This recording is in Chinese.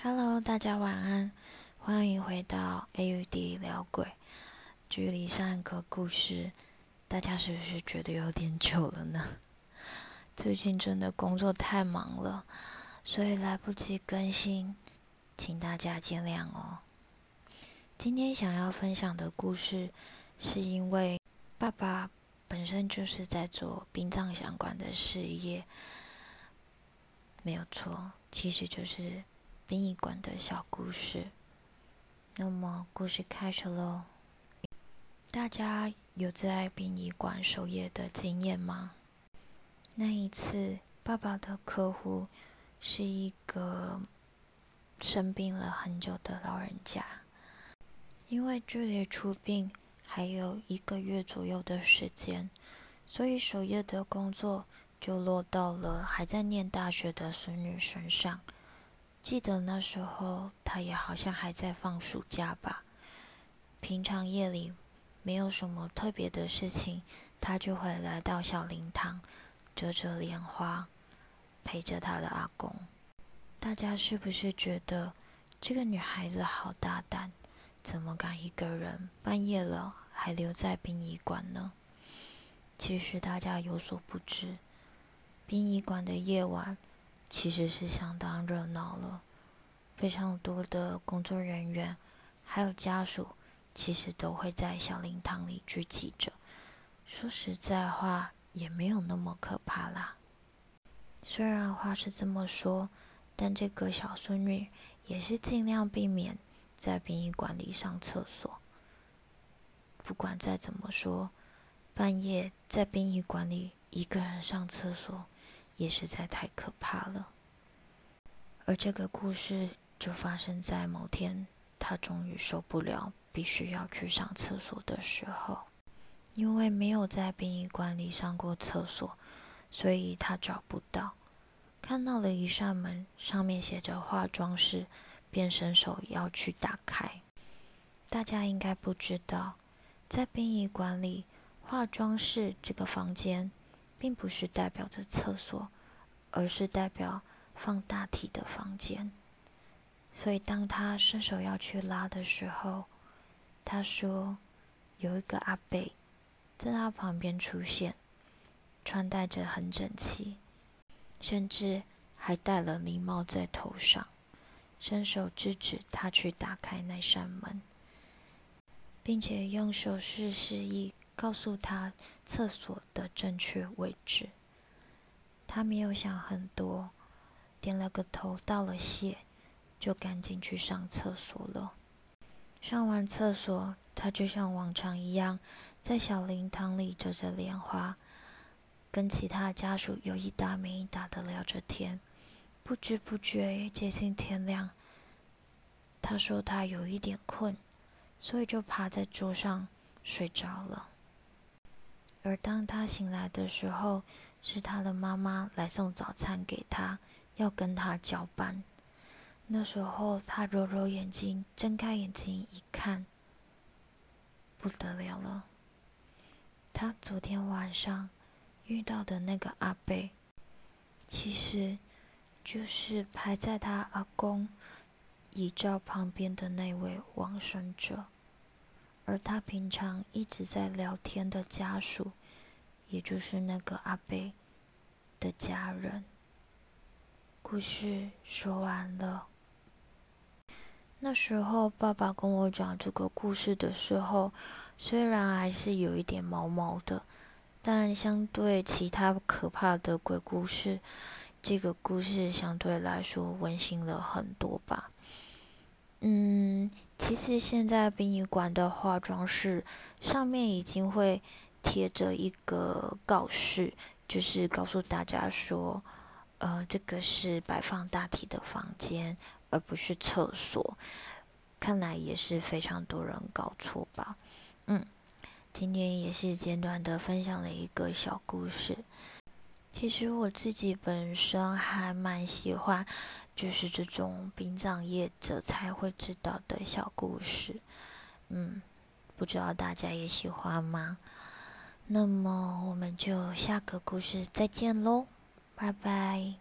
Hello，大家晚安，欢迎回到 AUD 聊鬼。距离上一个故事，大家是不是觉得有点久了呢？最近真的工作太忙了，所以来不及更新，请大家见谅哦。今天想要分享的故事，是因为爸爸本身就是在做殡葬相关的事业，没有错，其实就是。殡仪馆的小故事。那么，故事开始喽。大家有在殡仪馆守夜的经验吗？那一次，爸爸的客户是一个生病了很久的老人家，因为距离出殡还有一个月左右的时间，所以守夜的工作就落到了还在念大学的孙女身上。记得那时候，他也好像还在放暑假吧。平常夜里没有什么特别的事情，他就会来到小灵堂，折折莲花，陪着他的阿公。大家是不是觉得这个女孩子好大胆？怎么敢一个人半夜了还留在殡仪馆呢？其实大家有所不知，殡仪馆的夜晚。其实是相当热闹了，非常多的工作人员，还有家属，其实都会在小灵堂里聚集着。说实在话，也没有那么可怕啦。虽然话是这么说，但这个小孙女也是尽量避免在殡仪馆里上厕所。不管再怎么说，半夜在殡仪馆里一个人上厕所。也实在太可怕了。而这个故事就发生在某天，他终于受不了，必须要去上厕所的时候。因为没有在殡仪馆里上过厕所，所以他找不到。看到了一扇门，上面写着“化妆室”，便伸手要去打开。大家应该不知道，在殡仪馆里，化妆室这个房间。并不是代表着厕所，而是代表放大体的房间。所以，当他伸手要去拉的时候，他说有一个阿贝在他旁边出现，穿戴着很整齐，甚至还戴了礼帽在头上，伸手制止他去打开那扇门，并且用手势示意。告诉他厕所的正确位置。他没有想很多，点了个头，道了谢，就赶紧去上厕所了。上完厕所，他就像往常一样，在小灵堂里折着莲花，跟其他家属有一搭没一搭的聊着天。不知不觉接近天亮，他说他有一点困，所以就趴在桌上睡着了。而当他醒来的时候，是他的妈妈来送早餐给他，要跟他交班。那时候他揉揉眼睛，睁开眼睛一看，不得了了。他昨天晚上遇到的那个阿贝，其实就是排在他阿公遗照旁边的那位往生者。而他平常一直在聊天的家属，也就是那个阿贝的家人。故事说完了。那时候爸爸跟我讲这个故事的时候，虽然还是有一点毛毛的，但相对其他可怕的鬼故事，这个故事相对来说温馨了很多吧。嗯，其实现在殡仪馆的化妆室上面已经会贴着一个告示，就是告诉大家说，呃，这个是摆放大体的房间，而不是厕所。看来也是非常多人搞错吧？嗯，今天也是简短的分享了一个小故事。其实我自己本身还蛮喜欢，就是这种殡葬业者才会知道的小故事，嗯，不知道大家也喜欢吗？那么我们就下个故事再见喽，拜拜。